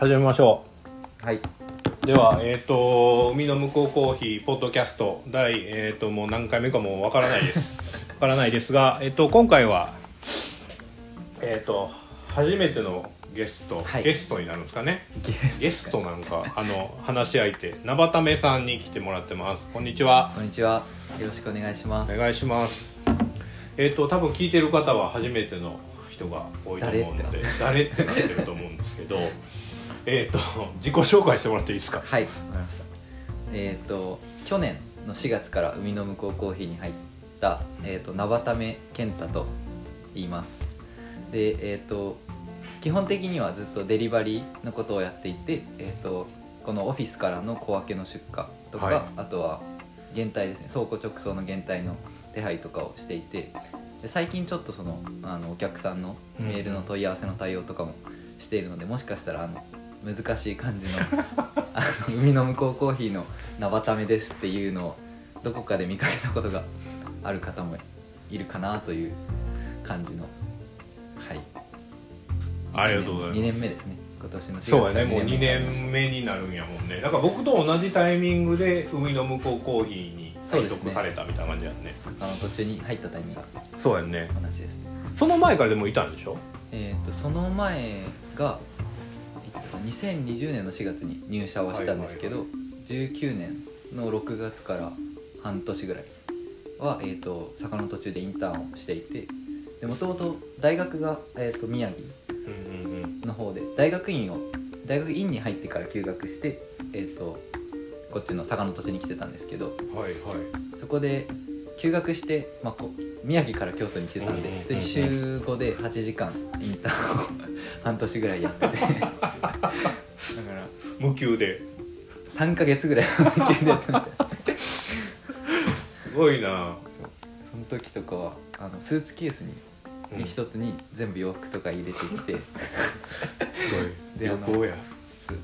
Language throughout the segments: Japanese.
始めましょはい。うではえっ、と海の向こうコーヒーポッドキャスト第えっ、ともう何回目かもわからないです。わからないですがえっ、と今回はえっ、と初めてのゲスト、はい。ゲストになるんですかね。ゲスゲストなんかあの話し相手なばためさんに来てもらってます。こんにちは。こんにちは。よろしくお願いします。お願いします。えっ、と多分聞いてる方は初めての人が多いと思うので誰ってなってると思うんですけどえっと自己紹介してもらっていいですか？はい。わかりました。えっ、と去年の4月から海の向こうコーヒーに入ったえっ、となばため健太と言います。でえっ、と基本的にはずっとデリバリーのことをやっていて、えっ、とこのオフィスからの小分けの出荷とか、はいあとは原体ですね倉庫直送の原体の手配とかをしていてで最近ちょっとそのあのお客さんのメールの問い合わせの対応とかもしているのでもしかしたらあの難しい感じの あの海の向こうコーヒーのなばためですっていうのをどこかで見かけたことがある方もいるかなという感じのはい。ありがとうございます。2年目ですね。今年の4月そうやね。もう2目になりました年目になるんやもんね。だから僕と同じタイミングで海の向こうコーヒーに配属されたみたいな感じやんね。あの途中に入ったタイミングがそうやんね。同じですね。その前からでもいたんでしょ？えっ、とその前が2020年の4月に入社はしたんですけど、19年の6月から半年ぐらいは、えー、と坂の途中でインターンをしていてもともと大学が、えー、と宮城の方で大学院を大学院に入ってから休学して、えー、とこっちの坂の土地に来てたんですけどはいはい。そこで休学して、まあ、こう宮城から京都に来てたんで普通に週5で8時間インターンを半年ぐらいやってて。だから無給で。3ヶ月ぐらい半休でやってました。すごいな。そう。その時とかはあのスーツケースにうん一つに全部洋服とか入れてきて、すごい。で旅行や。へそう。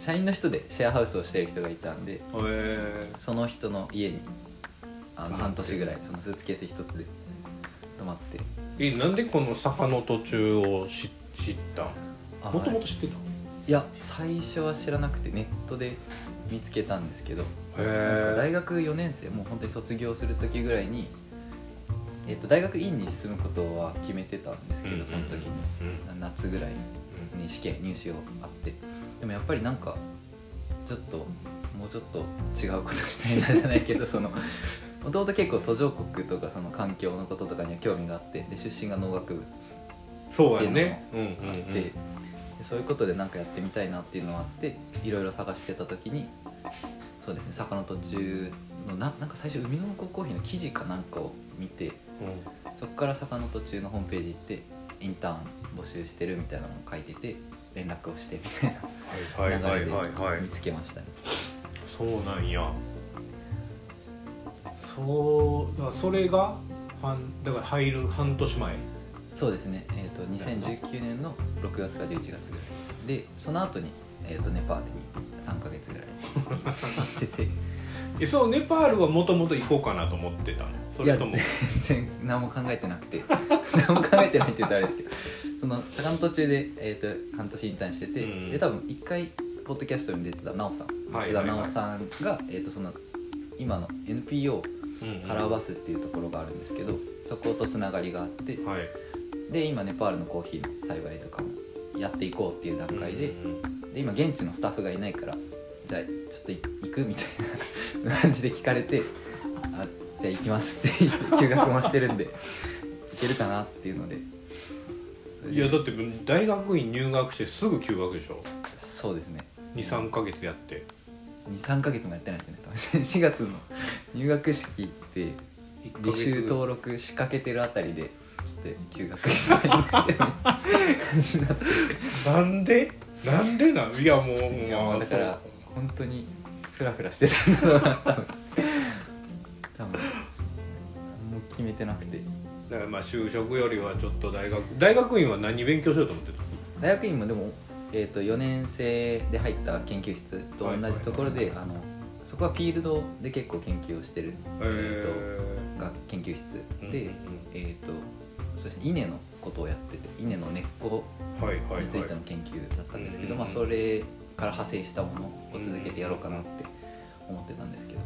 社員の人でシェアハウスをしてる人がいたんでえその人の家にあの半年ぐらいそのスーツケース一つで泊まって。えなんでこの坂の途中を知知ったもともはい。と知ってたいや最初は知らなくてネットで見つけたんですけど。大学4年生もう本当に卒業する時ぐらいに、えっと大学院に進むことは決めてたんですけどその時に。うん。夏ぐらいに試験入試をあって。でもやっぱりなんかちょっともうちょっと違うことしたいなじゃないけどそのもともと結構途上国とかその環境のこととかには興味があってで出身が農学部そうやね。うんうんあって、うんでそういうことで何かやってみたいなっていうのがあっていろいろ探してた時にそうですね坂の途中のななんか最初海の向こうコーヒーの記事かなんかを見てそこから坂の途中のホームページ行ってインターン募集してるみたいなのを書いてて連絡をしてみたいはいはいはいな 流れで見つけましたね。そうなんやそうだからそれが半だから入る半年前。そうですね、えー、と2019年の6月か11月ぐらい。でその後に、えー、とネパールに3ヶ月ぐらい行ってて。えそうネパールはもともと行こうかなと思ってたの？そいやれとも？全然何も考えてなくて。何も考えてないって言ったらあれですけど。その坂の途中で、えー、と半年インターンしてて、うんで多分一回ポッドキャストに出てた奈緒さん。はい吉田奈緒さんが、えー、とその今の NPO カラーバスっていうところがあるんですけどそことつながりがあってはい。で今ネパールのコーヒーの栽培とかもやっていこうっていう段階で,、で今現地のスタッフがいないからじゃあちょっと行くみたいな感じで聞かれてあじゃあ行きますって休学もしてるんで 行けるかなっていうので。いやだって大学院入学してすぐ休学でしょ？そうですね。23か月やって23ヶ月もやってないですね。多分。4月の入学式って1ヶ履修月登録しかけてるあたりでちょっと休学したいんですけど感じになんで？なんでなん？いやもういやまあもうだから本当にフラフラしてたんだと思います。多分。多分。何も決めてなくて。だからまあ就職よりはちょっと大学大学院は何勉強しようと思ってた大学院もでも、えー、と4年生で入った研究室と同じところで、あのそこはフィールドで結構研究をしてる、えーとが研究室で、うんえー、とそうですね稲のことをやってて稲の根っこについての研究だったんですけど、うんまあ、それから派生したものを続けてやろうかなって思ってたんですけど、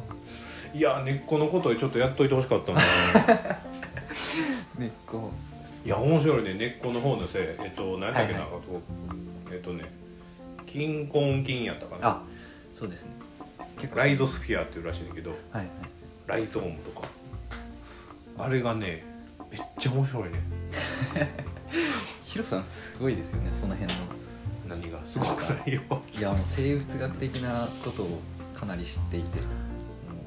いや根っこのことでちょっとやっといてほしかったな。根っこ。いや面白いね。根っこの方のせい。えっと何だっけな、はいはあとえっとね金根菌やったかな。あそうですね。結構。ライゾスフィアっていうらしいんだけどはいはい。ライゾームとか。あれがねめっちゃ面白いね。ヒロさんすごいですよねその辺の。何がすごくないよ。いやもう生物学的なことをかなり知っていても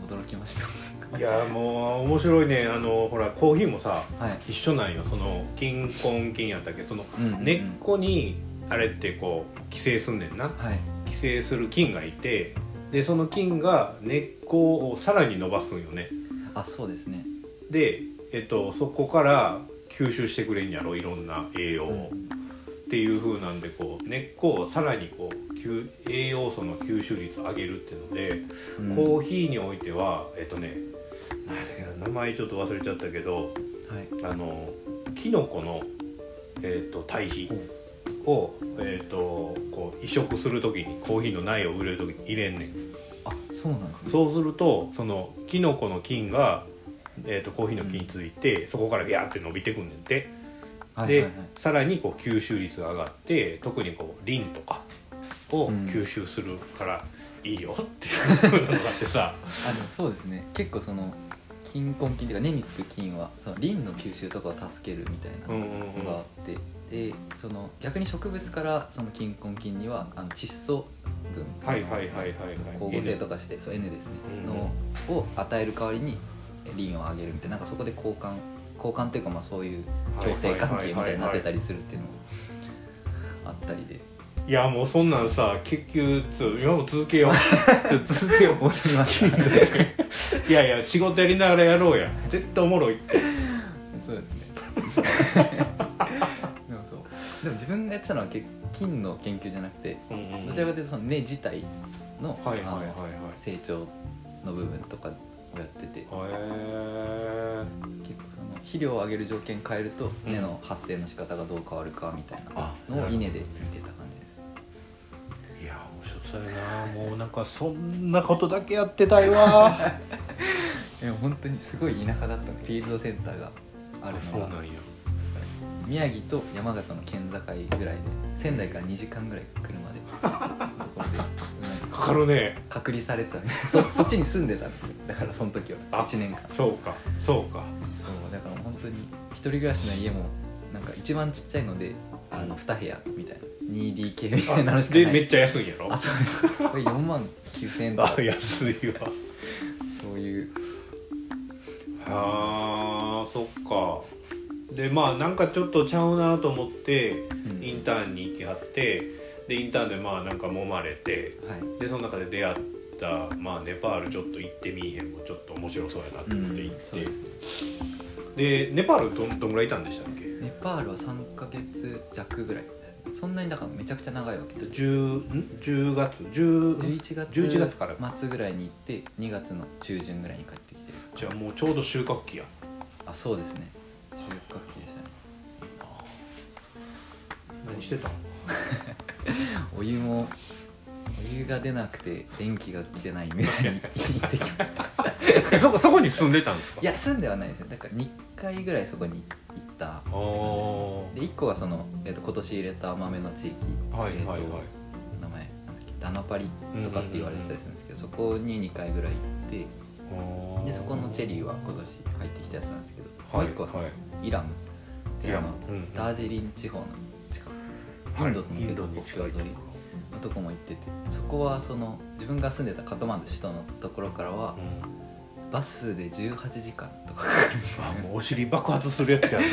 う驚きました。いやもう面白いね。あのほらコーヒーもさはい。一緒なんよ。その金根菌やったっけ。その根っこにあれってこう寄生すんねんな。はい。寄生する菌がいてでその菌が根っこをさらに伸ばすんよね。あそうですね。で、えっと、そこから吸収してくれんやろいろんな栄養を、っていう風なんでこう根っこをさらにこう吸栄養素の吸収率を上げるっていうので、うん。コーヒーにおいてはえっとね何やっけな名前ちょっと忘れちゃったけどはい。あのキノコの、えっと堆肥を、えっとこう移植する時にコーヒーの苗を植える時に入れんねん。あそうなんですね。そうするとそのキノコの菌が、えー、とコーヒーの菌について、そこからビャーって伸びてくんねんて、で、はいはいはい。さらにこう吸収率が上がって特にこうリンとかをうん。吸収するからいいよっていう のがあってさ、あでもそうですね。結構その金根菌っていうか根につく菌はそのリンの吸収とかを助けるみたいなうんうんうん。のがあって、でその逆に植物からその金根菌にはあの窒素分はいはいはいはいはい。光合成とかしてそう N ですね、うん。のを与える代わりにえリンを上げるみたいななんかそこで交換交換っていうかまあそういう共生関係みたいになってたりするっていうのもあったりで。いやもうそんなんさ結局ちょ今も続けよう。続けよういやいや仕事やりながらやろうや。絶対おもろいって。そうですね でも自分がやってたのは結金の研究じゃなくてうんうんうん。どちらかというとその根自体のはいはいはいはい。成長の部分とかをやってて。へえ結構その肥料を上げる条件変えるとうん。根の発生の仕方がどう変わるかみたいなあのを稲で見てた感じです。いや面白そうやな。もうなんかそんなことだけやってたいわ。でも本当にすごい田舎だったの。フィールドセンターがあるのが。そうなんや宮城と山形の県境ぐらいで仙台から2時間ぐらい車で。ところでうんかかるね。隔離されてたんで そそっちに住んでたんですよ。だからその時は。あ1年間。そうか。そうか。そう。だから本当に一人暮らしの家もなんか一番ちっちゃいのであの2部屋みたいな。2DK みたいなのしかない。でめっちゃ安いんやろ？あそう。ですこれ4万9000円とか。あ安いわ。そういう。あーそっかでまあなんかちょっとちゃうなと思ってうん。インターンに行きはってでインターンでまあなんか揉まれてはい。でその中で出会った、まあ、ネパールちょっと行ってみいへんもちょっと面白そうやなとうん思って行って、そうですね。でネパールどんどんぐらいいたんでしたっけ？ネパールは3ヶ月弱ぐらいそんなにだからめちゃくちゃ長いわけで 10, ん？10月？10 11月11月から末ぐらいに行って2月の中旬ぐらいに帰ってきて。じゃあもうちょうど収穫期やあそうですね収穫期でしたね何してたの？お湯もお湯が出なくて電気が来てない村に 行ってきました。えそこそこに住んでたんですか？いや住んではないですねだから2回ぐらいそこに行ったああで1個はその、えー、と今年入れた豆の地域、えーとはいはい。はい名前なんだっけダナパリとかって言われてたりするんですけど、そこに2回ぐらい行ってでそこのチェリーは今年入ってきたやつなんですけど、はい。もう1個はその、はいイラム。ってイラム。いうあの、うん。ダージリン地方の近くです。ね、はい。インドの結構国境沿いのとこ。も行ってて。そこはその自分が住んでたカトマンズ首都のところからはうん。バスで18時間とかかかるんですよ。あもうお尻爆発するやつやんな。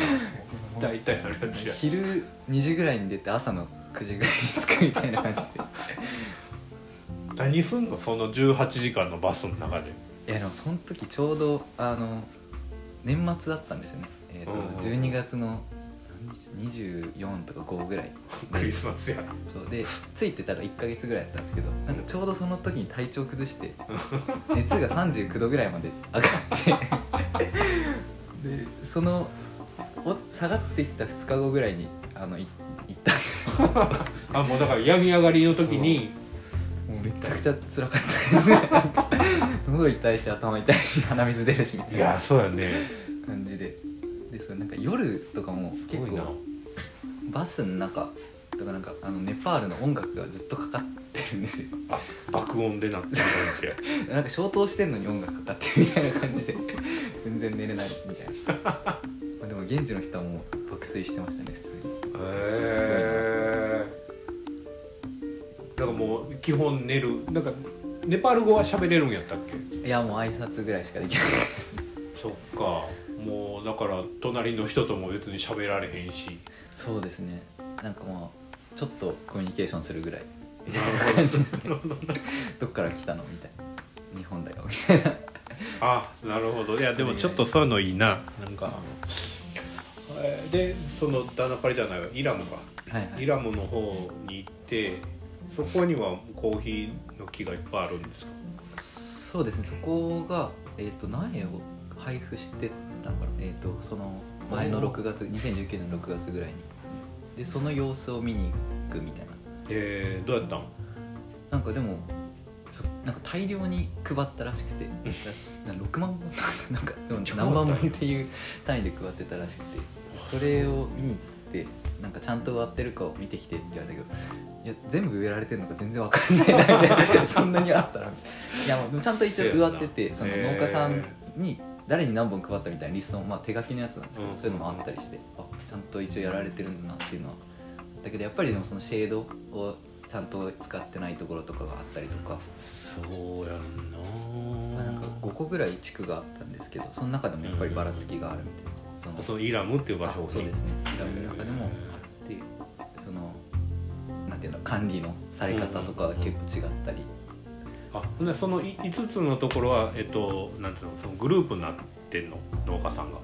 大体なるやつや。昼2時ぐらいに出て朝の9時ぐらいに着くみたいな感じで。何すんの？その18時間のバスの中でいやでもその時ちょうどあの年末だったんですよね、えーとうんうん12月の何日24とか5ぐらい。クリスマスや。そう。でついてたら1か月ぐらいやったんですけどなんかちょうどその時に体調崩して 熱が39度ぐらいまで上がってでそのお下がってきた2日後ぐらいにあのい行ったんですよ。あもうだから病み上がりの時にめちゃくちゃ辛かったですね。喉痛いし頭痛いし鼻水出るしみたいな。いやそうやね。感じで。でそれなんか夜とかも結構バスの中とかなんかあのネパールの音楽がずっとかかってるんですよ。あ爆音でなってる感じ なんか消灯してんのに音楽かかってるみたいな感じで。全然寝れないみたいな。まあでも現地の人はもう爆睡してましたね普通に。へえだからもう基本寝る。なんかネパール語は喋れるんやったっけ？いやもう挨拶ぐらいしかできないです。ねそっか。もうだから隣の人とも別に喋られへんし。そうですね。なんかまあちょっとコミュニケーションするぐらい。みたいな感じですねどっから来たの？みたいな。日本だよみたいな。あなるほど。いやでもちょっとそういうのいいな。なんかえーでそのダナパリじゃないわ。イラムか。はいはい。イラムの方に行ってそこにはコーヒーの木がいっぱいあるんですか？そうですねそこが、えー、と苗を配布してたのかな、えー、とその前の6月2019年の6月ぐらいに。でその様子を見に行くみたいな。えー、どうやったんなんかでもそなんか大量に配ったらしくて。だな6万本なんか何万本っていう単位で配ってたらしくて。それを見に行ってなんかちゃんと植わってるかを見てきてって言われたけどいや全部植えられてるのか全然わかんないなみたいな そんなにあったらいやもうちゃんと一応植わっててその農家さんに誰に何本配ったみたいなリストも、まあ、手書きのやつなんですけど、うん。そういうのもあったりしてあちゃんと一応やられてるんだなっていうのはだけどやっぱりでもそのシェードをちゃんと使ってないところとかがあったりとか,、そうやんな。まあ、なんか5個ぐらい地区があったんですけどその中でもやっぱりばらつきがあるみたいな。そのそのイラムっていう場所そうですね。イラムの中でもていうの管理のされ方とかが結構違ったり、あそのい5つのところはえっとなんていうのそのグループになってんの？農家さんが。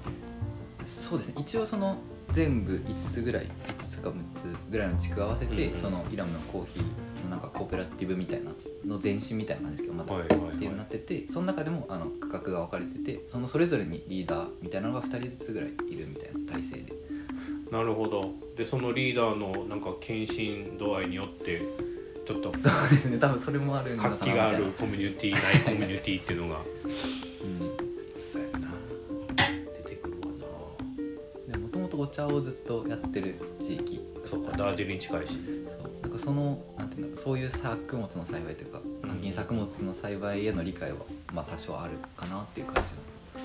そうですね。一応その全部5つぐらい5つか6つぐらいの地区合わせて、うんうん。そのイラムのコーヒーのなんかコーポレーティブみたいなの前身みたいな感じですけどまた、はいはい。はいっていうのになっててその中でもあの区画が分かれててそのそれぞれにリーダーみたいなのが2人ずつぐらいいるみたいな体制でなるほど。でそのリーダーのなんか献身度合いによってちょっとそうですね。多分それもあるのかな活気があるコミュニティないコミュニティっていうのが。うん。そうやな。出てくるわでもともとお茶をずっとやってる地域。なそうかダージリン近いし。そう。なんかそのなんていうんだろう。そういう作物の栽培というかうん。換金作物の栽培への理解はまあ多少あるかなっていう感じの。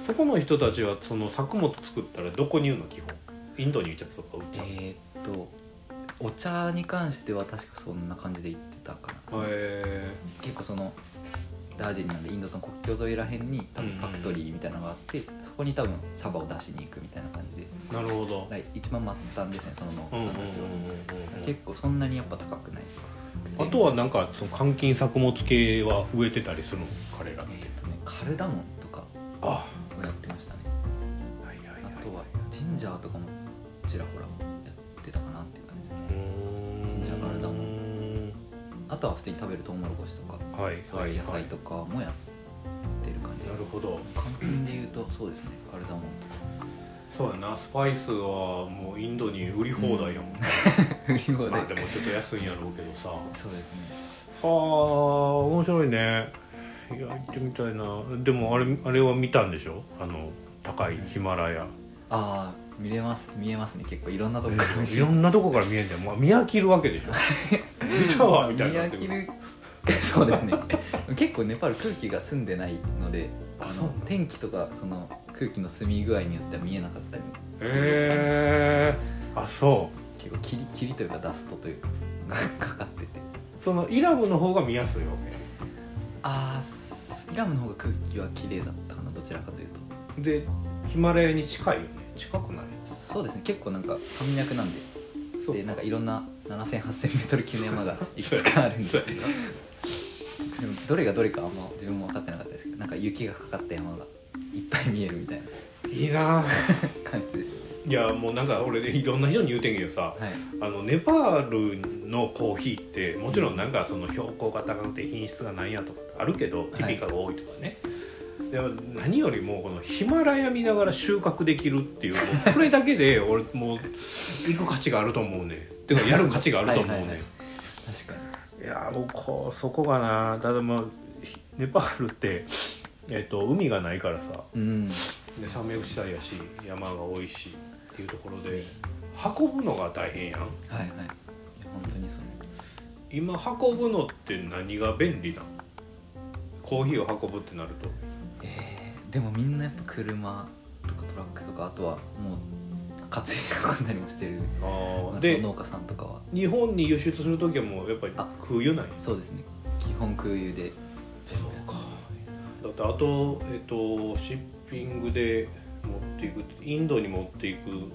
そこの人たちはその作物作ったらどこに言うの基本？インドに行っちゃったとかえーっとお茶に関しては確かそんな感じで言ってたかな。へ結構そのダージリンなんでインドとの国境沿いらへんに多分ファクトリーみたいなのがあって、そこに多分茶葉を出しに行くみたいな感じでえなるほど。一番末端ですねその農うんうんうん家さんたちは、うん結構そんなにやっぱ高くない。あとはなんかその換金作物系は植えてたりするの？彼らって。えーっとねカルダモンとかあ。をやってましたね。はいはいはい。あとはジンジャーとかもちらほらやってたかなっていう感じですね。ジンジャー。カルダモあとは普通に食べるトウモロコシとかはい。そういう野菜とかもやってる感じ。なるほど。換金で言うとそうですね。カルダモンそうやな。スパイスはもうインドに売り放題やもん、と か売り放まあでもちょっと安いんやろうけどさ。はそうですね。あ面白いね。いや行ってみたいな。でもあれあれは見たんでしょ？あの高いヒマラヤ。ああ見れます見えますね。結構いろんなとこからいろんなとこから見えんだよ、まあ、見飽きるわけでしょ。見たわみたいになってくる見飽きる。そうですね。結構ネパール空気が澄んでないのであの天気とかその空気の澄み具合によっては見えなかったりする。へえあそ結構霧霧というかダストというかが かかってて。うそのイラブの方が見やすいわああイラムの方が空気は綺麗だったかなどちらかというと。けでヒマラヤに近いよね近くないそうですね結構なんか山脈なんで。そう。でなんかいろんな7000、8000メートル級の山がいくつかあるんで。でもどれがどれかあんま自分も分かってなかったですけどなんか雪がかかった山がいっぱい見えるみたいないいな。感じですいやもうなんか俺いろんな人に言うてんけどさはい。あのネパールのコーヒーってもちろんなんかその標高が高くて品質がなんやとかあるけどティピカが多いとかね、何よりもこのヒマラヤ見ながら収穫できるっていうこれだけで俺もう行く価値があると思うね。てかやる価値があると思うね。はい確かに。いやもうこうそこがな。ただまあひネパールって、えっと海がないからさ。うん。で山脈地帯やし山が多いしっていうところで運ぶのが大変やん。はいはい。いや本当にそう。今運ぶのって何が便利なのコーヒーを運ぶってなるとえーでもみんなやっぱ車とかトラックとかあとはもう担いで運んだりもしてる。あでで農家さんとかは。日本に輸出する時はもうやっぱりあ空輸ないそうですね。基本空輸で。そうか。だってあと、えっと、シッピングで持っていくインドに持っていく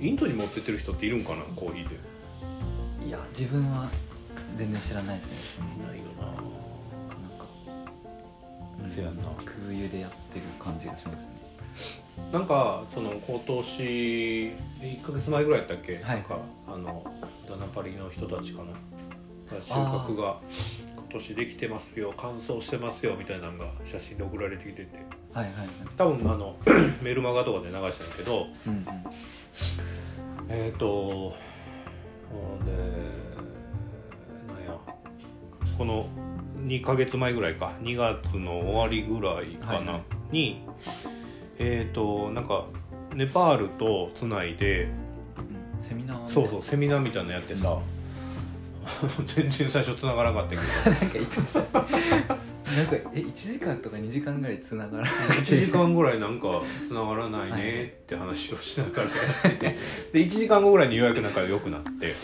インドに持ってってる人っているんかな？コーヒーで。いや自分は全然知らないですね。いないせやん。な空輸でやってる感じがしますね。なんかその今年1か月前ぐらいやったっけ、はい。なんかあのダナパリの人たちかな？収穫が。今年できてますよ乾燥してますよみたいなのが写真で送られてきてて。はいはいはい。多分あの メルマガとかで流したんやけどうんうん。えっ、ー、とほんでなんや？この2ヶ月前ぐらいか。2月の終わりぐらいかな、はいはい。にえっ、ー、となんかネパールとつないでうんセミナーそうそうセミナーみたいなのやってさ、全然最初つながらなかったけど。なんか言ってました。なんかえ1時間とか2時間ぐらいつながらなくて1時間ぐらいなんかつながらないねって話をしながらやってて。で1時間後ぐらいにようやく仲良くなって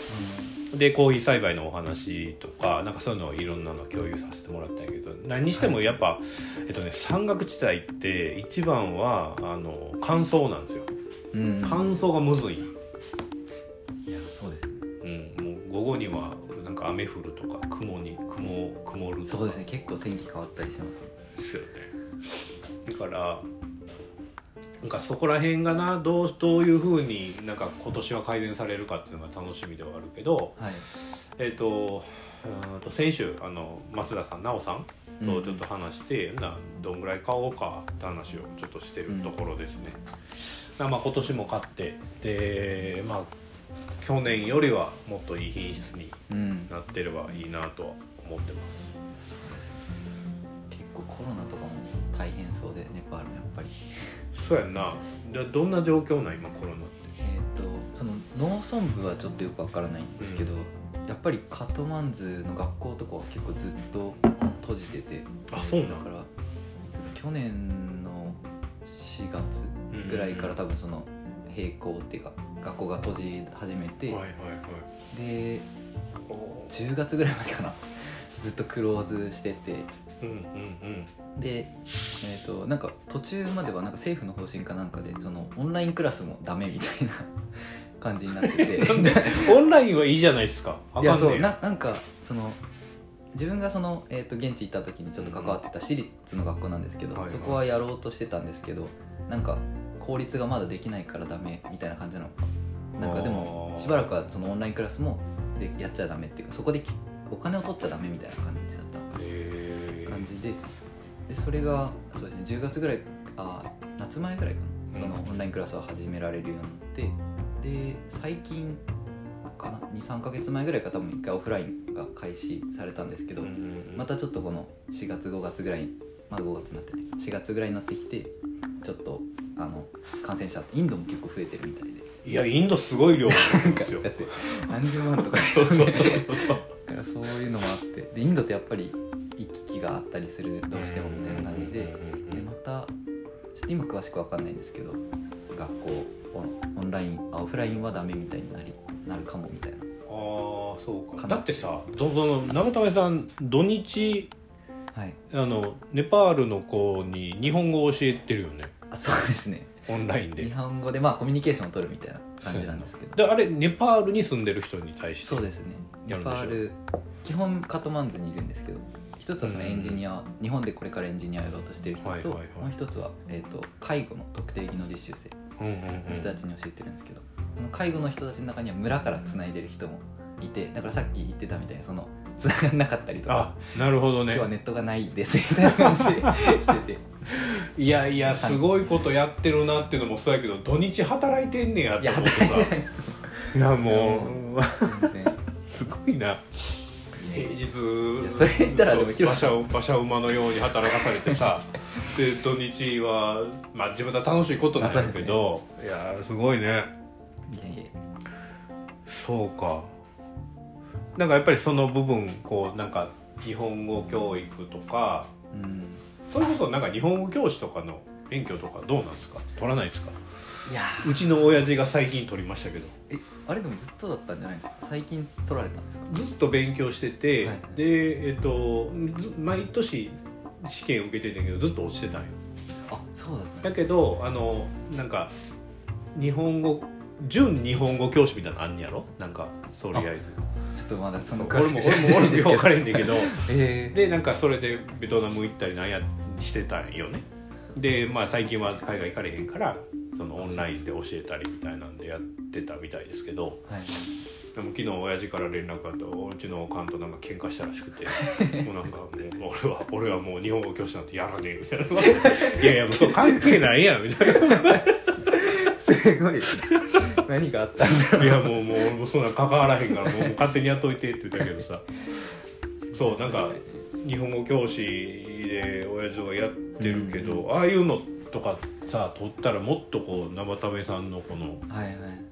でコーヒー栽培のお話とかなんかそういうのをいろんなの共有させてもらったんやけど何にしてもやっぱ、えっとね山岳地帯って一番はあの乾燥なんですよ。うん、うん、乾燥がむずい、いやそうですね。うん、もう午後にはなんか雨降るとか雲に雲曇るとか。そうですね。結構天気変わったりしますよね。だからなんかそこら辺がなどうどういうふうになんか今年は改善されるかっていうのが楽しみではあるけどはい。えっ、とうーんと先週あの増田さん奈緒さんとちょっと話して、などんぐらい買おうかって話をちょっとしてるところですね、だからまあ今年も買ってでまあ去年よりはもっといい品質にうん。なってればいいなとは思ってます。そうですね。結構コロナとかも大変そうでネパールもやっぱりそうやんな。でどんな状況なん今コロナって？えっ、とその農村部はちょっとよくわからないんですけど、やっぱりカトマンズの学校とかは結構ずっと閉じててあそうなん。だからいつだ去年の4月ぐらいから多分その閉校っていうか学校が閉じ始めて、はいはいはい。でおー。10月ぐらいまでかな。ずっとクローズしててで、えー、となんか途中まではなんか政府の方針かなんかでそのオンラインクラスもダメみたいな 感じになってて。オンラインはいいじゃないですか。あいやそうななんかその自分がその、えー、と現地行った時にちょっと関わってた私立の学校なんですけど、はいはい。そこはやろうとしてたんですけどなんか効率がまだできないからダメみたいな感じなの。かなんかでもしばらくはそのオンラインクラスもでやっちゃダメっていうかそこできお金を取っちゃダメみたいな感じだっじででそれがそうですね10月ぐらいあ夏前ぐらいかな。そのうんオンラインクラスを始められるようになってで最近かな？23か月前ぐらいから多分一回オフラインが開始されたんですけど、うんうんうん。またちょっとこの4月5月ぐらいにまだ5月になってない。4月ぐらいになってきてちょっとあの感染者インドも結構増えてるみたいで。いやインドすごい量なんですよ。だって何十万とかそうそうそうそう。だからそういうのもあって。でインドってやっぱり行き来があったりするどうしてもみたいな感じで。でまたちょっと今詳しく分かんないんですけど学校オンラインあオフラインはダメみたいになりなるかもみたいな。ああそうか。だってさどその長為さん土日はい。あのネパールの子に日本語を教えてるよね。あそうですね。オンライン日で本語でまあコミュニケーションを取るみたいな感じなんですけど。であれネパールに住んでる人に対して。そうですね。ネパール基本カトマンズにいるんですけど一つはそのエンジニア、日本でこれからエンジニアをやろうとしてる人と、はいはいはい。もう一つは、えー、と介護の特定技能実習生うんうんうんの人たちに教えてるんですけど、あの介護の人たちの中には村からつないでる人もいてだからさっき言ってたみたいにその繋がんなかったりとかあなるほどね。今日はネットがないですみたいな感じで 来てて。いやいやすごいことやってるなっていうのもそうやけど土日働いてんねやっいやて思ってさ。働いてないです。いやもう全然。すごいな平日。やそれ言ったらでも馬車馬車馬のように働かされてさ で土日はまあ自分は楽しいことなんだけど、いやすごいね。いやいや。そうか。なんかやっぱりその部分こうなんか日本語教育とかうん。それこそなんか日本語教師とかの勉強とかどうなんですか？取らないですか？うちの親父が最近取りましたけど。えあれでもずっとだったんじゃないですか最近取られたんですか？ずっと勉強してて、はいでえっとず毎年試験受けてんだけどずっと落ちてたんよ。あそうだっただけどあのなんか日本語準日本語教師みたいなのあんねやろ？なんかとり。あえずちょっとまだその俺も俺も俺も分からへんねんけど。えでなんかそれでベトナム行ったりなんやしてたんよね。でまあ最近は海外行かれへんからそのオンラインで教えたりみたいなんでやってたみたいですけどー、はい。でも昨日親父から連絡あったうちのおかんとなんか喧嘩したらしくて もうなんかもう俺は俺はもう日本語教師なんてやらねえみたいな。いやいやもう関係ないやんみたいな。すごい。何があったんだろういやもうもう俺もそんな関わらへんからもう勝手にやっといてって言ったけどさ。そうなんか日本語教師で親父はやってるけど、ああいうのとかさ取ったらもっとこう生田目さんのこの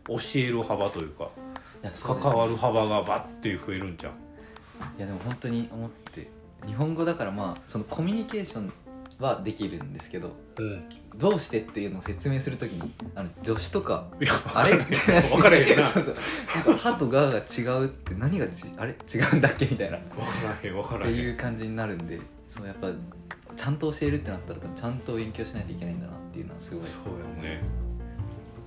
教える幅というか関わる幅がバッて増えるんじゃん。いやでも本当に思って日本語だからまあそのコミュニケーションはできるんですけどうん。どうしてっていうのを説明するときにあの助詞とかあれ？分からへんな。そうそう。なんか「は」と「が」が違うって何がちあれ？違うんだっけ？みたいな。っ分からへん分からてへん。いう感じになるんでそうやっぱちゃんと教えるってなったらちゃんと勉強しないといけないんだなっていうのはすごい。そうやね。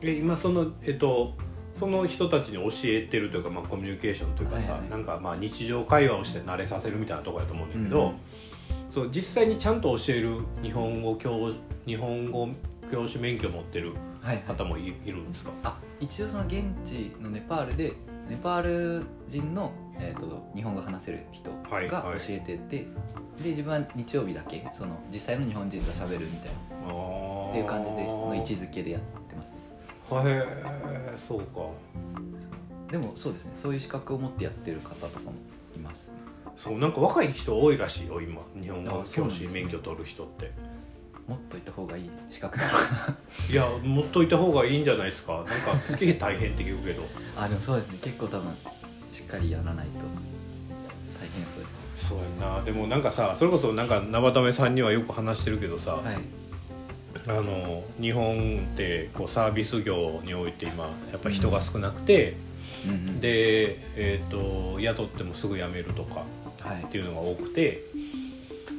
え今そのえっとその人たちに教えてるというか、まあ、コミュニケーションというかさ、はいはい。なんかまあ日常会話をして慣れさせるみたいなところやと思うんだけど、うんそう実際にちゃんと教える日本語教日本語教師免許を持ってるはいはい。方もいいるんですか？あ一応その現地のネパールでネパール人の、えー、と日本語話せる人はいがはい。教えてて、で自分は日曜日だけその実際の日本人と喋るみたいな。っっていう感じでの位置づけでやってます。ねへえそうか。でもそうですね。そういう資格を持ってやってる方とかもいます。ねそうなんか若い人多いらしいよ今。日本語教師免許取る人って。持っといた方がいい資格な。のかいや持っといた方がいいんじゃないですか。なんかすげえ大変って聞くけど。な あでもそうですね。結構多分しっかりやらないと。大変そうです。ねそうやな。でもなんかさそれこそなんか生田目さんにはよく話してるけどさ、はい。あの日本ってこうサービス業において今やっぱ人が少なくて、うんうん。で、えー、と雇ってもすぐ辞めるとかはい。っていうのが多くて、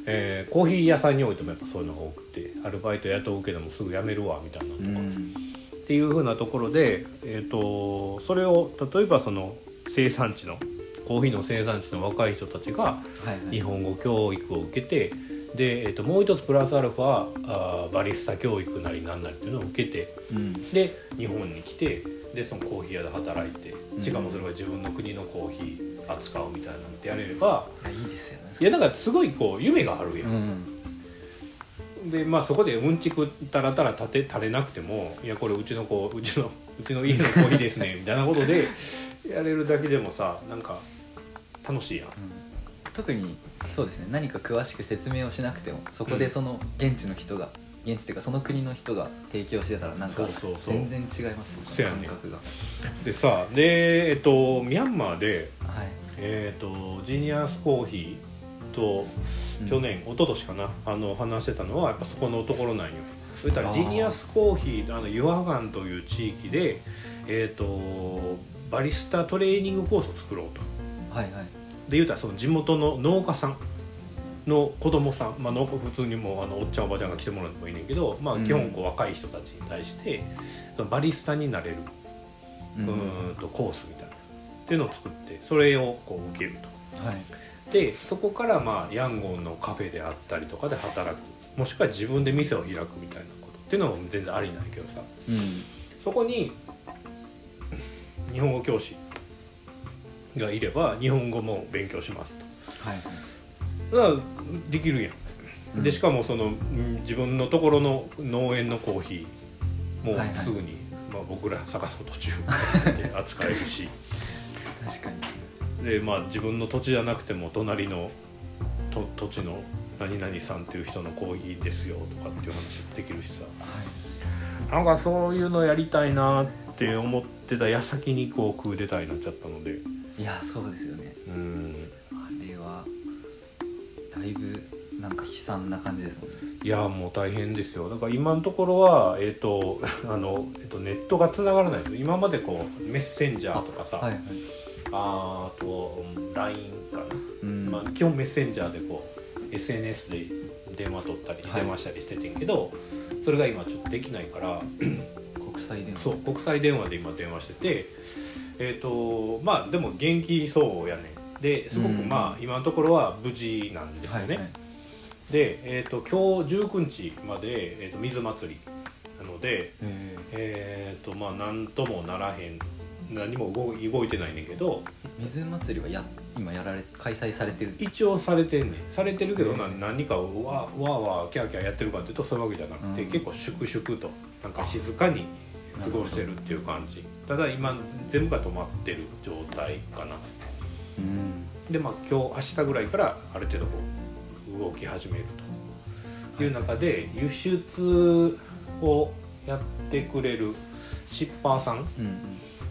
えーコーヒー屋さんにおいてもやっぱそういうのが多くてアルバイト雇うけどもすぐ辞めるわみたいなのとか、うん。っていうふうなところで、えー、とそれを例えばその生産地のコーヒーの生産地の若い人たちが日本語教育を受けてで、えー、ともう一つプラスアルファあーバリスタ教育なりなんなりっていうのを受けてうん。で日本に来てでそのコーヒー屋で働いてうん。しかもそれが自分の国のコーヒー扱うみたいなのってやれればいやいいですよね。いやだからすごいこう夢があるや、うんん。でまあそこでうんちくたらたら立て垂れなくてもいやこれうちの子うちのうちの家のコーヒーですねみたいなことで やれるだけでもさなんか楽しいやん。うん。特にそうですね。何か詳しく説明をしなくてもそこでその現地の人が、現地っていうかその国の人が提供してたらなんかそうそうそう。全然違いますもん。そうやね感覚が。でさでえっとミャンマーではい、えっとジニアスコーヒーとうん。去年、一昨年かなあの話してたのはやっぱそこのところなんよ。それたらあー。ジニアスコーヒーあのユアガンという地域でえっ、とバリスタトレーニングコースを作ろうとはいはいで言うたらその地元の農家さんの子供さん、まあ、農家普通にもうあのおっちゃんおばちゃんが来てもらってもいいねんけど、まあ、うん基本こう若い人たちに対してそのバリスタになれるうんとコースみたいなっていうのを作ってそれをこう受けると。はいでそこからまあヤンゴンのカフェであったりとかで働くもしくは自分で店を開くみたいなことっていうのも全然ありなんやけどさ、うん、。、。。。。。。。。。。。。。。。。。。。。。。。。。。。。。。。。。。。。。。。。。。。。。。。。。。。。。。。。。。。。。。。。。。。。。。。。。。。。。。。。。。。。。。。。。。。。。。。。。。。。。。。。。。。。。。。。。。。。。。。。。。。。。。。。。。。。。。。。。。がいれば日本語も勉強しますと。はいだからできるやん、うん。でしかもそのうん自分のところの農園のコーヒーもはいはい。すぐに、まあ、僕ら坂の途中で扱えるし。確かに。で、まあ、自分の土地じゃなくても隣のと土地の何々さんっていう人のコーヒーですよとかっていう話できるしさ。はい。なんかそういうのやりたいなって思ってた矢先にこうクーデターになっちゃったので。いやそうですよね。うん。あれはだいぶなんか悲惨な感じですもんね。いやもう大変ですよ。だから今のところは、えーと あのえー、とネットがつながらないです今までこうメッセンジャーとかさあ,、はいはい。あーと LINE かな、うん。まあ、基本メッセンジャーでこう SNS で電話取ったりはい。電話したりしててんけど、それが今ちょっとできないから国際電話。そう国際電話で今電話しててえっ、とまあでも元気そうやねですごくうん。まあ今のところは無事なんですよね、はいはい。で、えー、と今日19日まで、えー、と水祭りなのでええっ、とまあ何ともならへん。何も動いてないねんけど。ー水祭りはや今やられ開催されてる。一応されてんねん。されてるけど、な何かをわわーわーキャーキャーやってるかっていうとそういうわけじゃなくて、うん。結構粛々となんか静かに過ごしてるっていう感じ。ただ今全部が止まってる状態かな。うん。でまあ今日明日ぐらいからある程度こう動き始めると。い。う中で輸出をやってくれるシッパーさん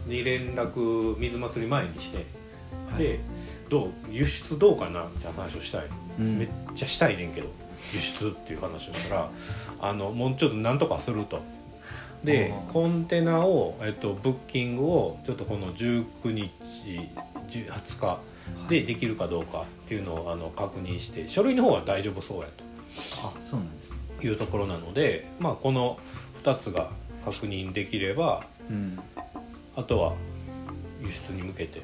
に連絡水祭り前にして、はい。でどう輸出どうかなって話をしたい、うん。めっちゃしたいねんけど輸出っていう話をしたらあのもうちょっとなんとかすると。でコンテナを、えっと、ブッキングをちょっとこの19日10 20日でできるかどうかっていうのをあの確認して書類の方は大丈夫そうやあそうなんですね。というところなので、まあ、この2つが確認できればうん。あとは輸出に向けて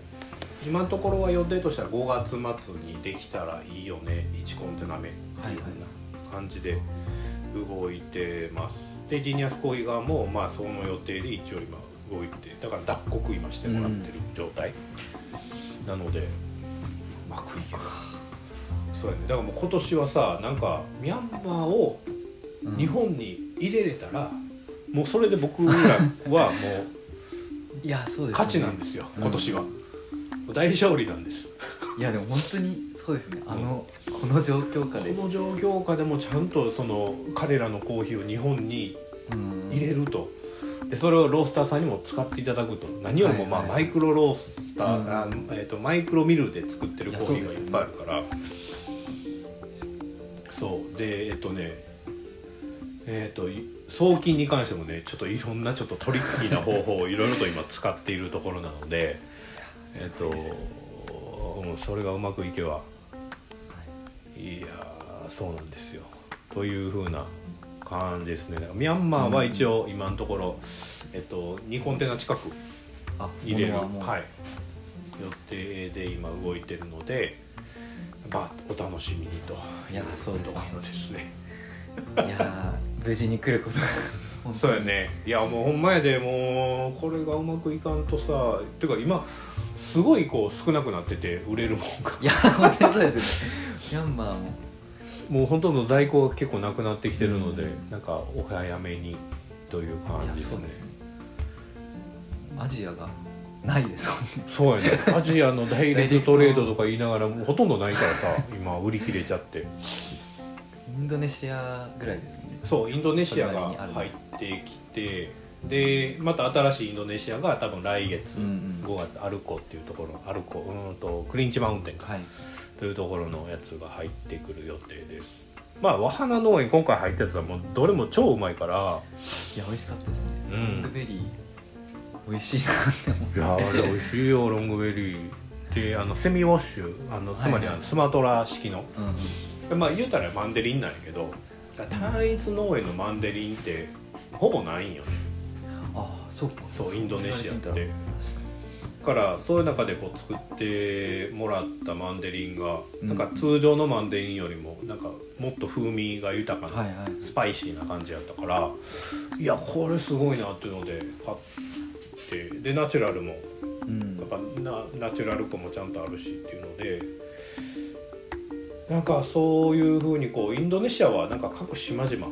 今のところは予定としては5月末にできたらいいよね。1コンテナ目ってい。うような感じで動いてます。でジニアスコーヒー側もまあその予定で一応今動いてだから脱穀今してもらってる状態、なので。うまくいけばそうやね。だからもう今年はさなんかミャンマーをうん。日本に入れれたら、もうそれで僕らはもういやそうです、ね、勝ちなんですよ。うん今年は、大勝利なんです。いやでも本当にそうですね。あの、この状況下で。この状況下でもちゃんとその彼らのコーヒーを日本にうん。入れると。でそれをロースターさんにも使っていただくと。何よりもまあ、はいはい。マイクロロースター、うん。あえー、とマイクロミルで作ってるコーヒーがいっぱいあるから。そうでえっ、とねえっ、とい送金に関してもねちょっといろんなちょっとトリッキーな方法をいろいろと今使っているところなのでえっ、とうんそれがうまくいけばはいやーそうなんですよ。というふうな感じですね。ミャンマーは一応今のところ、えっと、2コンテナ近くあ入れる、物はい、予定で今動いてるのでまあお楽しみにと。いやそうですね。ところですね。いやー無事に来ることが。そうやね。いやもうほんまやでもうこれがうまくいかんとさっていうか今すごいこう少なくなってて売れるもんが。いや本当にそうですよね。ミャンマーも。もうほとんど在庫が結構なくなってきてるので、うん。なんかお早めにという感じですねですねアジアがないです。そうやね。アジアのダイレクトトレードとか言いながらもうほとんどないからさ 今売り切れちゃって。インドネシアぐらいですね。そうインドネシアが入ってきてでまた新しいインドネシアが多分来月、うんうん。5月アルコっていうところアルコうんとクリンチマウンテンかはい。というところのやつが入ってくる予定です。まあ和花農園今回入ったやつはもうどれも超うまいから。いや美味しかったですね、うん。ロングベリー。美味しいなって思ういやあれ美味しいよロングベリー。であのセミウォッシュ。あのつまりあはいはいのスマトラ式の、うんうん。でまあ言うたらマンデリンなんやけど単一農園のマンデリンってほぼないんよねそうインドネシアって。確かだからそういう中でこう作ってもらったマンデリンが、うん。なんか通常のマンデリンよりもなんかもっと風味が豊かな、にはいはい。スパイシーな感じやったからいやこれすごいなっていうので買ってでナチュラルもうん。やっぱなナチュラル感もちゃんとあるしっていうのでなんかそういうふうにこうインドネシアはなんか各島々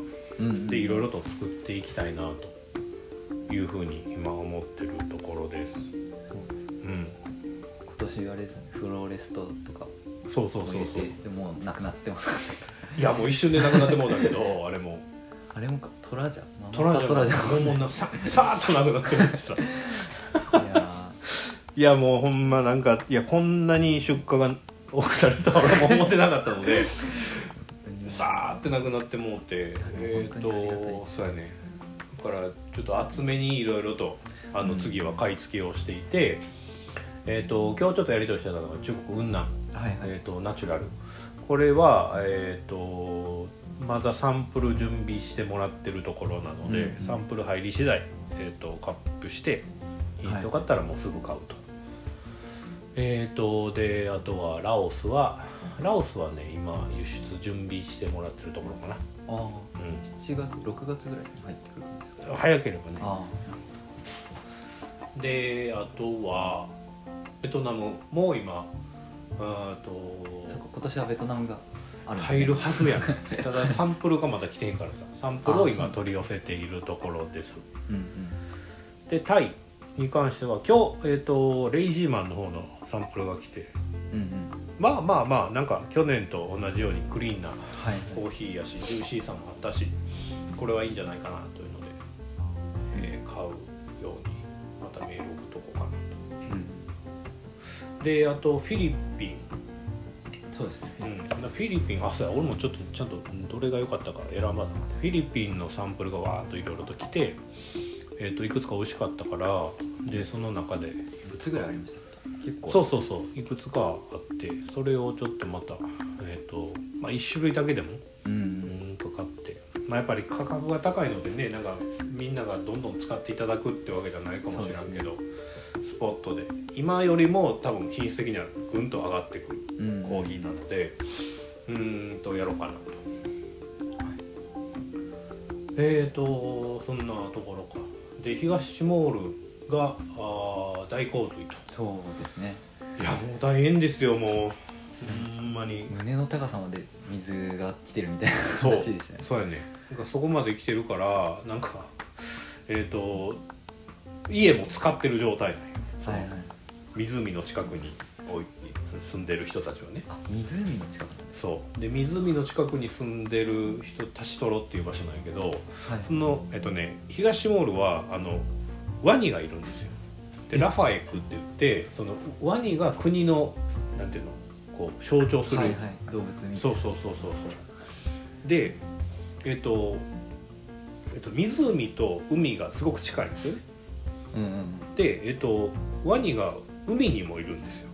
でいろいろと作っていきたいなというふうに今思ってるところです。そうですうん、今年あれですねフローレストとかそうそうそうそう。も入れてでもうなくなってます。いやもう一瞬でなくなってもうだけどあれも。あれもかトラじゃん。トラジャトラじゃん。もうなささーっとなくなってもってさ。いやいやもうほんまなんかいやこんなに出荷が多くされるとは俺も思ってなかったので ーさーってなくなってもうてえっ、本当にありがたいとそうやね。だからちょっと厚めにいろいろとあのうん。次は買い付けをしていて、えっ、と今日ちょっとやり取りしてたのが中国雲南、はいはい、えー、とナチュラル。これはえっ、とまだサンプル準備してもらってるところなので、うんサンプル入り次第、えー、とカップして品質よかったらもうすぐ買うと、えっ、とであとはラオスはラオスはね今輸出準備してもらってるところかな、ああう7月6月ぐらいに入ってくるんですかん、早ければね。あであとはベトナムも今あとあそ今年はベトナムがあるんですね。入るはずやね ただサンプルがまだ来てへんからさ。サンプルを今取り寄せているところです。うんうん。でタイに関しては今日、えー、とレイジーマンの方のサンプルが来て。うんうんまあまあまあなんか去年と同じようにクリーンなコーヒーやしジューシーさもあったしこれはいいんじゃないかなというので、えー買うようにまたメール送っとこうかなうん。とであとフィリピン。そうですね、うん、フィリピンあそうや俺もちょっとちゃんとどれが良かったか選ばなフィリピンのサンプルがわーっといろいろと来て、えー、といくつか美味しかったからでその中で。いくつぐらいありました？結構。そうそうそう。いくつかあってそれをちょっとまたえっ、とまあ1種類だけでもうんかかって、まあ、やっぱり価格が高いのでねなんかみんながどんどん使っていただくってわけじゃないかもしれんけど、スポットで。今よりも多分品質的にはぐんと上がってくるうん。コーヒーなのでうーんとやろうかなと、えーとそんなところか。で東モールがあー大洪水そうですね。といやもう大変ですよもう。ほんまに。胸の高さまで水が来てるみたいなそう。話でしたね。そうやね。なんかそこまで来てるからなんかえっ、と家も使ってる状態なんよ。はいはい。湖の近くに住んでる人たちはね。あ湖の近くそう。で湖の近くに住んでる人タシトロっていう場所なんやけどはい。そのえっとね東モールはあのワニがいるんですよ。でラファエクって言ってそのワニが国のなんていうのこう象徴する、はいはい。動物みたいな。そうそうそうそうそう。でえっと、えっと、湖と海がすごく近いんですよね。うんうんでえっとワニが海にもいるんですよ。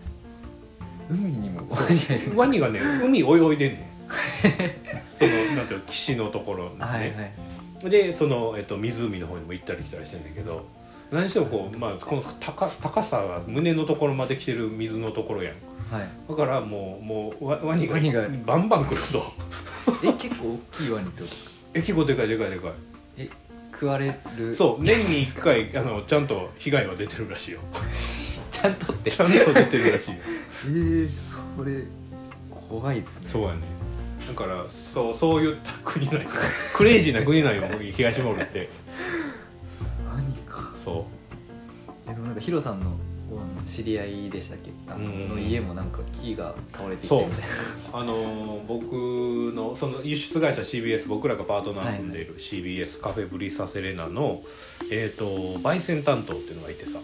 うん海にも？ワニがね海泳いでんねん。そのなんていうの岸のところにね、はいはい。でその、えっと、湖の方にも行ったり来たりしてんだけど何してもこう、まあ、この高高さが胸のところまで来てる水のところやん。はい。だからもうもうワワニがワニが。バンバン来ると。え結構大きいワニってこと？ですかえ結構でかいでかいでかい。え食われるそう年に1回あのちゃんと被害は出てるらしいよ。ちゃんとって？ちゃんと出てるらしいよ。えー、それ怖いですね。そうやね。だからそうそういった国なんよクレイジーな国なんよ東モールってそえでもなんかヒロさんのこう知り合いでしたっけ？あのうんの家もなんか木が倒れてきそうてみたいな。う。あのー僕のその輸出会社 CBS 僕らがパートナー組んでいる CBS カフェブリサセレナの、えー、と焙煎担当っていうのがいてさ。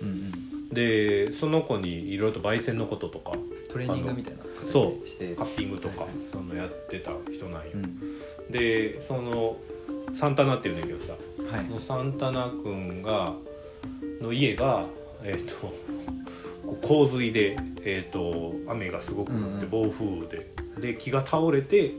うんうん。でその子にいろいろと焙煎のこととかトレーニングみたいなそう。形して。カッピングとか、はい。そのやってた人なんよ、うん。でそのサンタナっていうんだけどさのサンタナ君がの家がえっ、と洪水で、えー、と雨がすごく降ってうん暴風雨で、で木が倒れて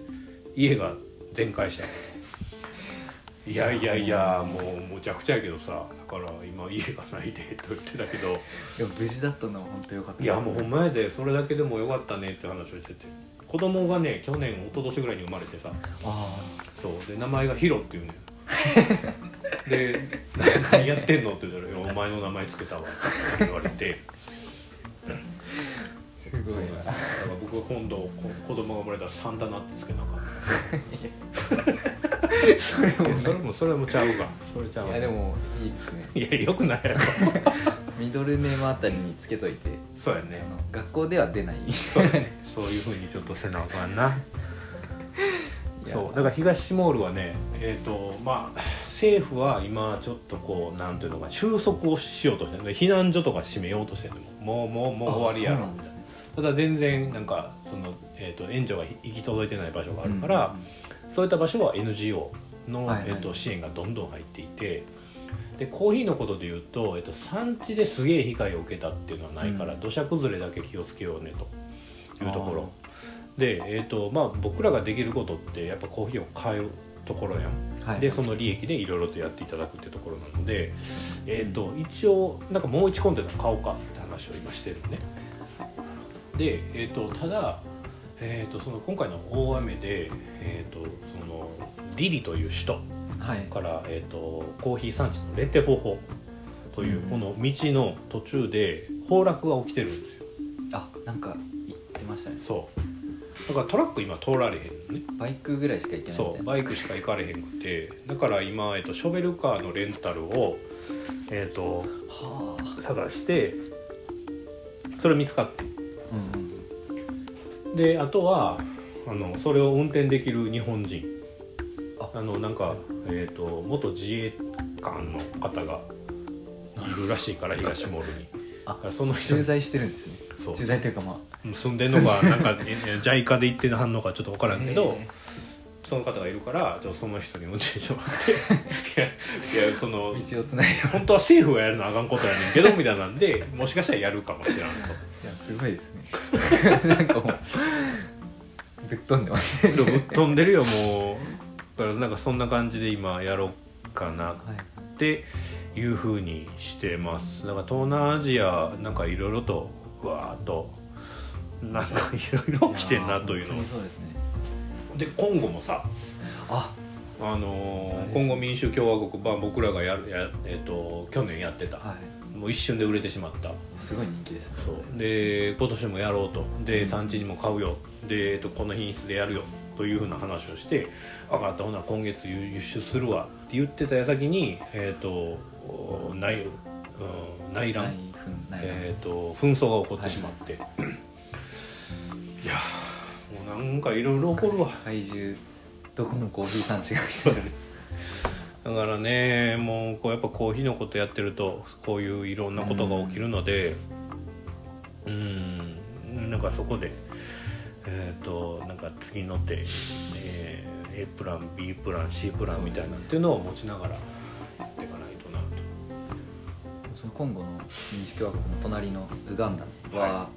家が全壊した。いやいやいやもうむちゃくちゃやけどさだから今家がないでと言ってたけど。いや無事だったのは本当よかった。いやもうほんまやでそれだけでもよかったねって話をしてて。子供がね去年一昨年ぐらいに生まれてさ。あそう。で名前がヒロっていうね で「何やってんの?」って言ったらいや「お前の名前つけたわ」って言われて。すごいな。だから僕は今度こ子供が生まれたらサンタナってつけなあかん。それもいやそれもそれもちゃうかそれちゃういやでもいいですね。いやよくないやろ。ミドルネームあたりにつけといて。そうやね。学校では出ない。そうそういうふうにちょっとせなあかんなそうだから東モールはねえっ、とまあ政府は今ちょっとこうなんていうのか収束をしようとしてる。避難所とか閉めようとしてるもうもうもう終わりやろ。あそうなんですね。ただ全然なんかその、えー、と援助が行き届いてない場所があるから、そういった場所は NGO の、はいはい。えー、と支援がどんどん入っていてでコーヒーのことで言うと、えー、と産地ですげえ被害を受けたっていうのはないから、うん。土砂崩れだけ気をつけようねというところで、えーとまあ、僕らができることってやっぱコーヒーを買うところやん。はい。でその利益でいろいろとやっていただくっていうところなので、えー、と一応なんかもう1コンテナ買おうかって話を今してるね。で、えー、とただ、えー、とその今回の大雨で、えー、とそのディリという首都はい。から、えー、とコーヒー産地のレテホホといううん。この道の途中で崩落が起きてるんですよ。あなんか言ってましたね。そうだからトラック今通られへんのね。バイクぐらいしか行けないそうバイクしか行かれへんくて。だから今、えっと、ショベルカーのレンタルを、えっと、はあ。探してそれ見つかって。うんうんであとはあのそれを運転できる日本人。あ。あのなんか、えっと元自衛官の方がいるらしいから東モールに。あその人駐在してるんですねそう。駐在というかまあ。住んでんのかなんかえ JICA で行ってはんのかちょっと分からんけど、えその方がいるからちょっとその人に運転してもらって。いやいやそのー道をつないでも本当は政府がやるのはあかんことやねんけどみたいなんでもしかしたらやるかもしれんと。いやすごいですね。なんかもうぶっ飛んでますね。ぶっ飛んでるよもう。だからなんかそんな感じで今やろうかなはいってい。うふうにしてます。だから東南アジアなんかいろいろとふわーっとなんかいろいろ来てんなというのそうですね。で今後もさあ。あのー今後民主共和国、まあ、僕らがやるや、えっと去年やってた、はい。もう一瞬で売れてしまった。すごい人気ですね。そう。で今年もやろうと。で産地にも買うよ。で、えっと、この品質でやるよ。というふうな話をして分かった。ほな今月輸輸出するわ。って言ってた矢先にえっ、とお内,、うん、内乱えー、と紛争が起こってしまって、い、やーもうなんかいろいろ起こるわ。世界中どこもコーヒー産地がみたいな。だからねもうこうやっぱコーヒーのことやってるとこういういろんなことが起きるのでうんなんかそこでえっ、となんか次の手、えー A プラン B プラン C プランみたいなっていうのを持ちながらその今後の民主共和国の隣のウガンダは、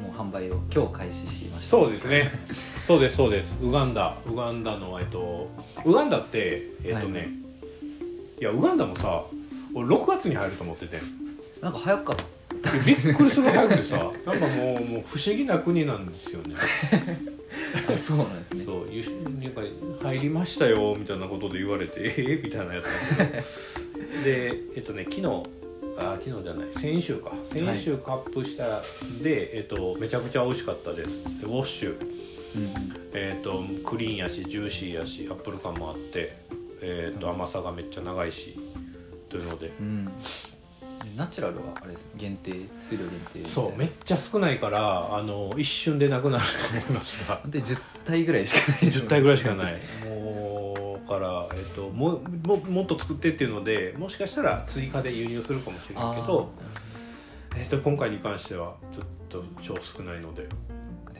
もう販売を今日開始しました。そうですね。そうですそうです。ウガンダ。ウガンダのえっとウガンダってえっとね、はい。い、やウガンダもさ俺6月に入ると思ってて。なんか早かった。びっくりする早くてさ なんかもうもう不思議な国なんですよね。そうなんですね。そうゆなんか入りましたよみたいなことで言われてええみたいなやつでえっとね昨日あ昨日じゃない。先週か。先週カップしたで、えっと、めちゃくちゃ美味しかったです。でウォッシュ。うんうん。えー、とクリーンやしジューシーやしアップル感もあって、えー、と甘さがめっちゃ長いしというので。うん。ナチュラルはあれです限定数量限定そうめっちゃ少ないからあの一瞬でなくなると思いますが。で10体ぐらいしかない。10体ぐらいしかないから、えー、ともももっと作ってっていうのでもしかしたら追加で輸入するかもしれないけど、えー、と今回に関してはちょっと超少ないので。で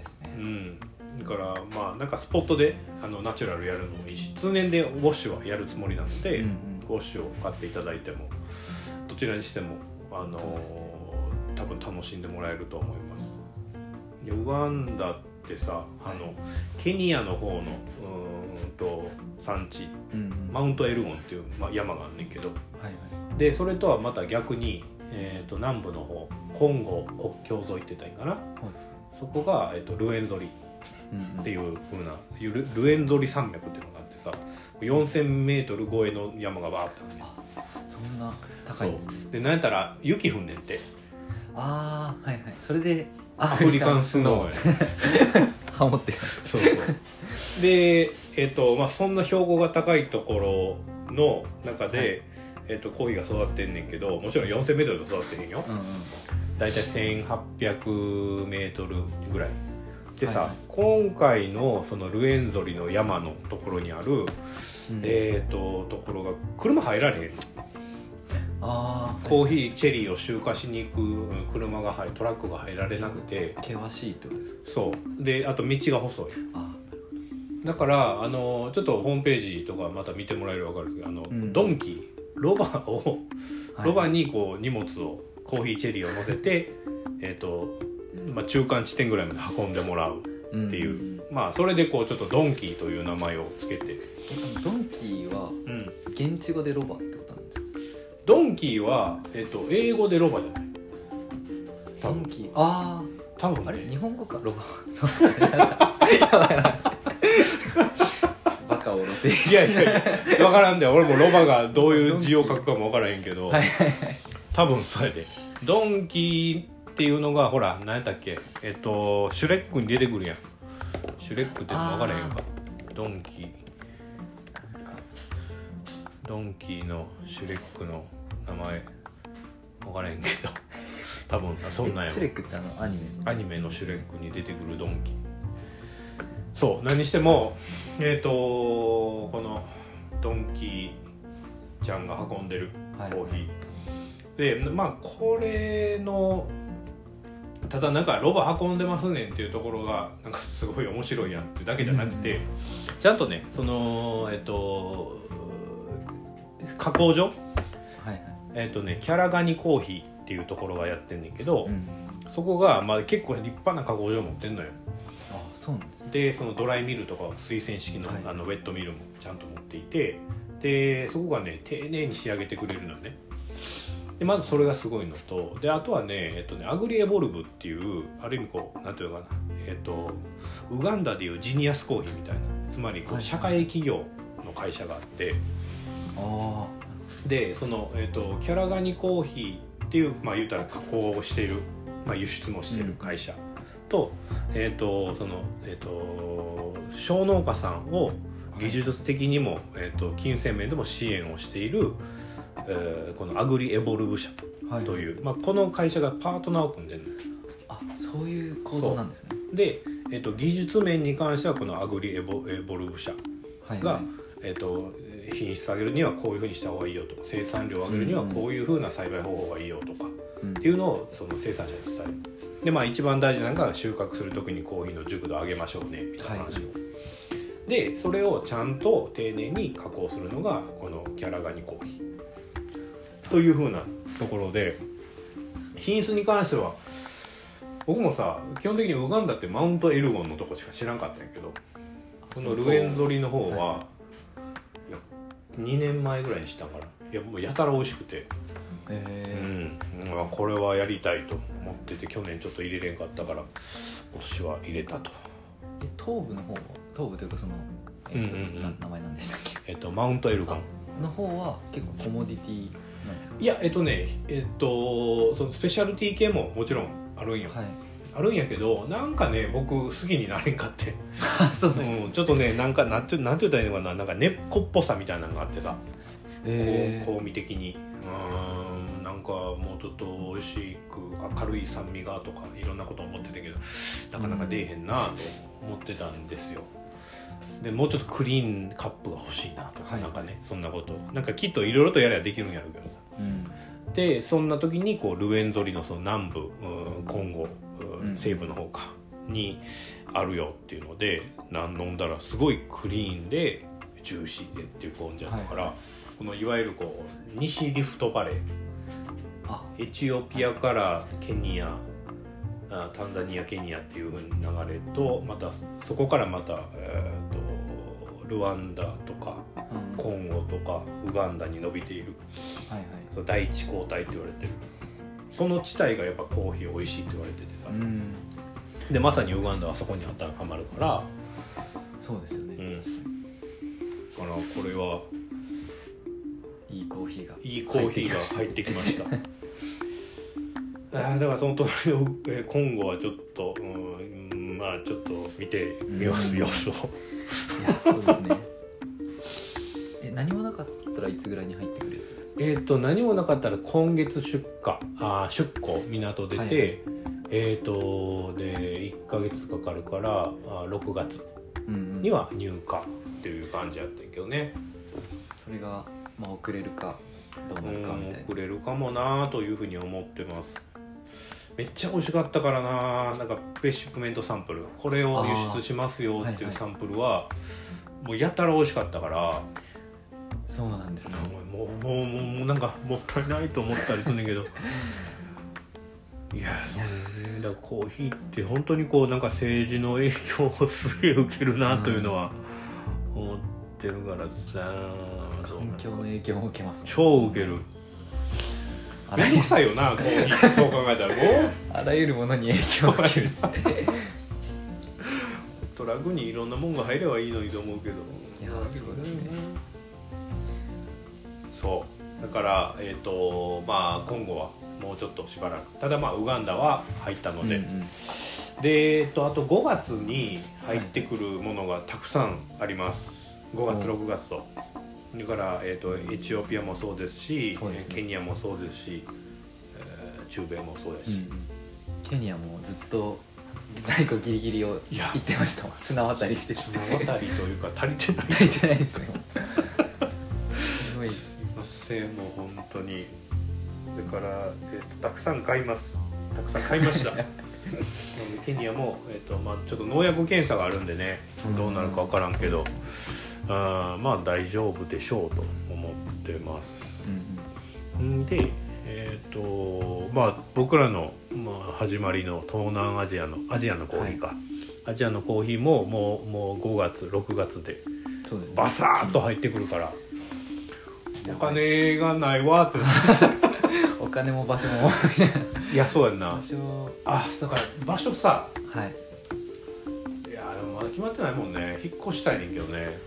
すね。うん、だからまあなんかスポットであのナチュラルやるのもいいし通年でウォッシュはやるつもりなので、うんうん。ウォッシュを買っていただいてもどちらにしてもあのね多分楽しんでもらえると思います。でウガンダってさ、あのケニアの方のうーんと産地うんうん。マウントエルゴンっていう、まあ、山があんねんけど。はいはい。でそれとはまた逆に、えー、と南部の方コンゴ国境沿いって言ったらいいかな？そね。そこが、えー、とルエンゾリ。っていう風なルルエンゾリ山脈っていうのがあってさ 4000m 超えの山がバーってあるね。あそんな高いんですね。でなんやったら雪降んねんて。ああはいはい。それでアアフリカンスノーやね ハモってるそうそう。でえっ、とまあそんな標高が高いところの中で、はい。えっとコーヒーが育ってんねんけどもちろん 4000m で育ってへんよ。うんうん大体 1800m ぐらい。でさ、はいはい。今回のそのルエンゾリの山のところにある、うん。えっ、とところが車入られへんの。ああコーヒーチェリーを集荷しに行くうん車が入トラックが入られなくて。険しいってことですか？そう。であと道が細い。あだからあのちょっとホームページとかまた見てもらえれば分かるけどあの、うん。ドンキロバをはい。ロバにこう荷物をコーヒーチェリーを乗せて、えーとまあ、中間地点ぐらいまで運んでもらうっていう、まあそれでこうちょっとドンキーという名前をつけて、ドンキーはうん、現地語でロバってことなんですか？ドンキーは、えー、と英語でロバじゃない。ドンキーあ多分ああれね日本語か？ロバ。そう バカを露呈いやいやいや分からんで俺もロバがどういう字を書くかも分からへんけど、はいはいはい。多分それで。ドンキーっていうのがほら何やったっけ？えっとシュレックに出てくるやん。シュレックって分からへんか。ドンキー。ドンキーのシュレックの名前。分からへんけど。多分そんなんやわ。シュレックってあのアニメアニメのシュレックに出てくるドンキそう何にしてもえっ、とこのドンキちゃんが運んでるコはい。ーヒー、でまあこれのただなんかロバ運んでますねんっていうところがなんかすごい面白いやんってだけじゃなくて、ちゃんとねそのえっ、と加工所？はいはい。えっ、とねキャラガニコーヒーっていうところがやってんねんけど、うんそこが、まあ、結構立派な加工場持ってんのよ。あそうなんですね。でそのドライミルとか水洗式の,、はい。あのウェットミルもちゃんと持っていてでそこがね丁寧に仕上げてくれるのね。でまずそれがすごいのとであとはね,、えっとねアグリエボルブっていうある意味こうなんていうのかなえっとウガンダでいうジニアスコーヒーみたいなつまりこはい。う社会企業の会社があって、あでその、えっとキャラガニコーヒーっていうまあ言うたら加工をしている、まあ、輸出もしている会社と,、えっとそのえっ、と小農家さんを技術的にも、えっと金銭面でも支援をしている、えーこのアグリエボルブ社という、まあ、この会社がパートナーを組んでるあそういう構造なんですね。で、えっと技術面に関してはこのアグリエボエボルブ社が、はいはい。えっと品質上げるにはこういうふうにした方がいいよとか生産量を上げるにはこういうふうな栽培方法がいいよとかうん。っていうのをその生産者に伝えるでまあ一番大事なのが収穫する時にコーヒーの熟度を上げましょうねみたいな話を、でそれをちゃんと丁寧に加工するのがこのキャラガニコーヒー。というふうなところで品質に関しては僕もさ基本的にウガンダってマウントエルゴンのとこしか知らんかったんやけどこのルエンゾリの方は、、はいや2年前ぐらいに知ったんかな。いやもうやたら美味しくて、うえんまあ、これはやりたいと思ってて去年ちょっと入れれんかったから今年は入れたと、え東部の方は東部というかそのえっ、と、うんうんうん。な名前なんでしたっけ？えっと、マウントエルゴン。の方は結構コモディティなんですか？いやえっとねえっとそのスペシャルティ系ももちろんあるんよ、はい。あるんやけどなんかね僕好きになれんかって、あそうなんです、うん、ちょっとねなんかなんてなんて言ったらいいのかな？なんか根っこっぽさみたいなのがあってさ。えこう香味的に。うーんなんかもうちょっと美味しく明るい酸味がとかいろんなこと思ってたけどなかなか出えへんなと思ってたんですよ。でもうちょっとクリーンカップが欲しいなとか、はい。なんかねそんなこと。なんかきっといろいろとやればできるんやろうけどさ。ーうん。でそんな時にこうルエンゾリのその南部うんコンゴ西部の方かにあるよっていうのでなん飲んだらすごいクリーンでジューシーでっていう感じだったから、はい。このいわゆるこう西リフトバレーあエチオピアからケニアあタンザニアケニアっていう流れとまたそこからまた、えー、とルワンダとかうん。コンゴとかウガンダに伸びている。はいはい。その第一交代って言われてる。その地帯がやっぱコーヒー美味しいって言われててさ、うん。でまさにウガンダはそこに当てはまるから。そうですよね、うん。確かだからこれはにいいコーヒーがいいコーヒーが入ってきました だからその隣のえー今後はちょっと、うん、まあちょっと見てみます、うん。様子を。いやそうですね。え何もなかったらいつぐらいに入ってくる？やえっ、と何もなかったら今月出荷。あー出庫港出て、はいはい。えっ、とで1ヶ月かかるからあー6月には入荷っていう感じやったけどね、それがまあ遅れるかどうなるかみたいな。うん遅れるかもなというふうに思ってますめっちゃ美味しかったからな。なんかプレシップメントサンプル。これを輸出しますよっていいうサンプルはもうやたら美味しかったから。そうなんですね。もうもうもうもうなんかもったいないと思ったりするんだけど。いやそうね。だからコーヒーって本当にこうなんか政治の影響をすげえ受けるなというのは思ってるからさ。環境の影響も受けますもん超受けるめんどくさいよなコーヒーってそう考えたらもう。あらゆるものに影響を受けるトラックにいろんなもんが入ればいいのにと思うけど。いやそう。ですねそうだからえっ、とまあ今後はもうちょっとしばらく。ただまあウガンダは入ったので、うんうん。で、えっと、あと5月に入ってくるものがたくさんあります、5月お6月とそれから、えっと、エチオピアもそうですしね。ケニアもそうですし、えー中米もそうですし、うんうん。ケニアもずっと在庫ギリギリをいや。言ってました綱渡りして。綱渡りというか 足りてない。足りてないですねすごいすいませんもう本当に。だから、えっとたくさん買います。たくさん買いました。ケニアも、えっとまあ、ちょっと農薬検査があるんでねどうなるか分からんけど、そうですねあーまあ大丈夫でしょうと思ってます。うんでえっ、とまあ僕らの、まあ、始まりの東南アジアのアジアのコーヒーか、アジアのコーヒーももうもう5月6月でそうですね。バサーッと入ってくるからお金がないわって。お金も場所も。いやそうやんな。場所あだから場所さ。はい。いやでもまだ決まってないもんね。引っ越したいねんけどね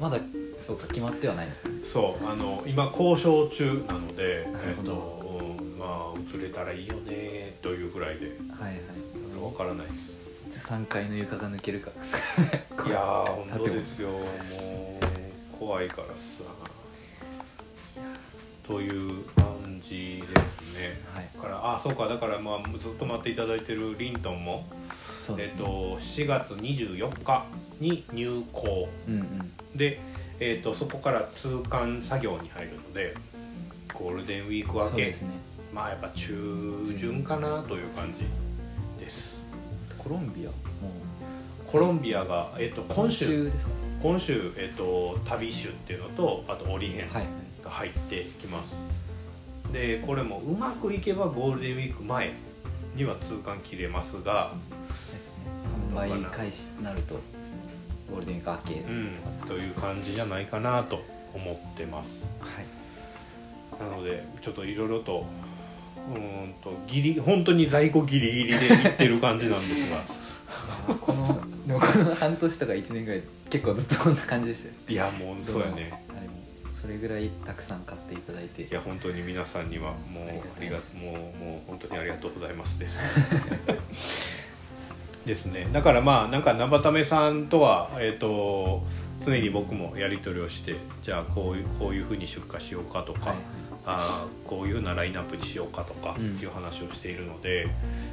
まだそうか決まってはないんですよね。そうあの今交渉中なのでなるほど。えっとうんまあ移れたらいいよねというぐらいで。はいはい。わからないです。いつ3階の床が抜けるか。いやー本当ですよ。もう怖いからさ。という感じですね。はい。だからあそうか。だからまあずっと待っていただいてるリントンも、そうですね。えっと7月24日に入校うんうん。で、えっとそこから通関作業に入るのでゴールデンウィーク明け、そうですね。まあやっぱ中旬かなという感じです。コロンビアも。コロンビアが、えっとう今週ですか？今週、えっと旅州っていうのとあとオリヘンはいはい。が入ってきます、でこれもうまくいけばゴールデンウィーク前には通関切れますが、販売開始になるとゴールデンウィーク明け。うん、という感じじゃないかなと思ってます。はい。なのでちょっといろいろとうーんとギリ本当に在庫ギリギリでいってる感じなんですが。このでもこの半年とか1年ぐらい結構ずっとこんな感じでしたよ。いやもうそうやね。それぐらいたくさん買っていただいて。いや本当に皆さんにはもうありがとうありがもうもう本当にありがとうございますです ですね。だからまあなんか生ためさんとはえっ、と常に僕もやり取りをしてじゃあこういうこういうふうに出荷しようかとか、はい。あーこういうふうなラインナップにしようかとかうん。いう話をしているので、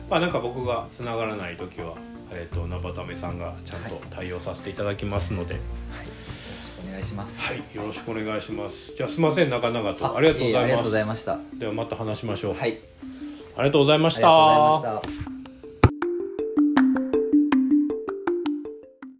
まあなんか僕がつながらない時は、えー、と生ためさんがちゃんと対応させていただきますので、はい、よろしくお願いします。はい、よろしくお願いします。じゃあすいません長々と。あありがとうございます。ええありがとうございました。ではまた話しましょう、はい。ありがとうございましありがとうございまたした